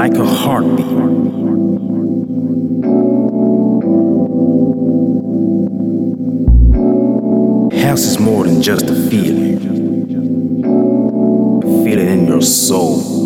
like a heartbeat. House is more than just a feeling. Feel it in your soul.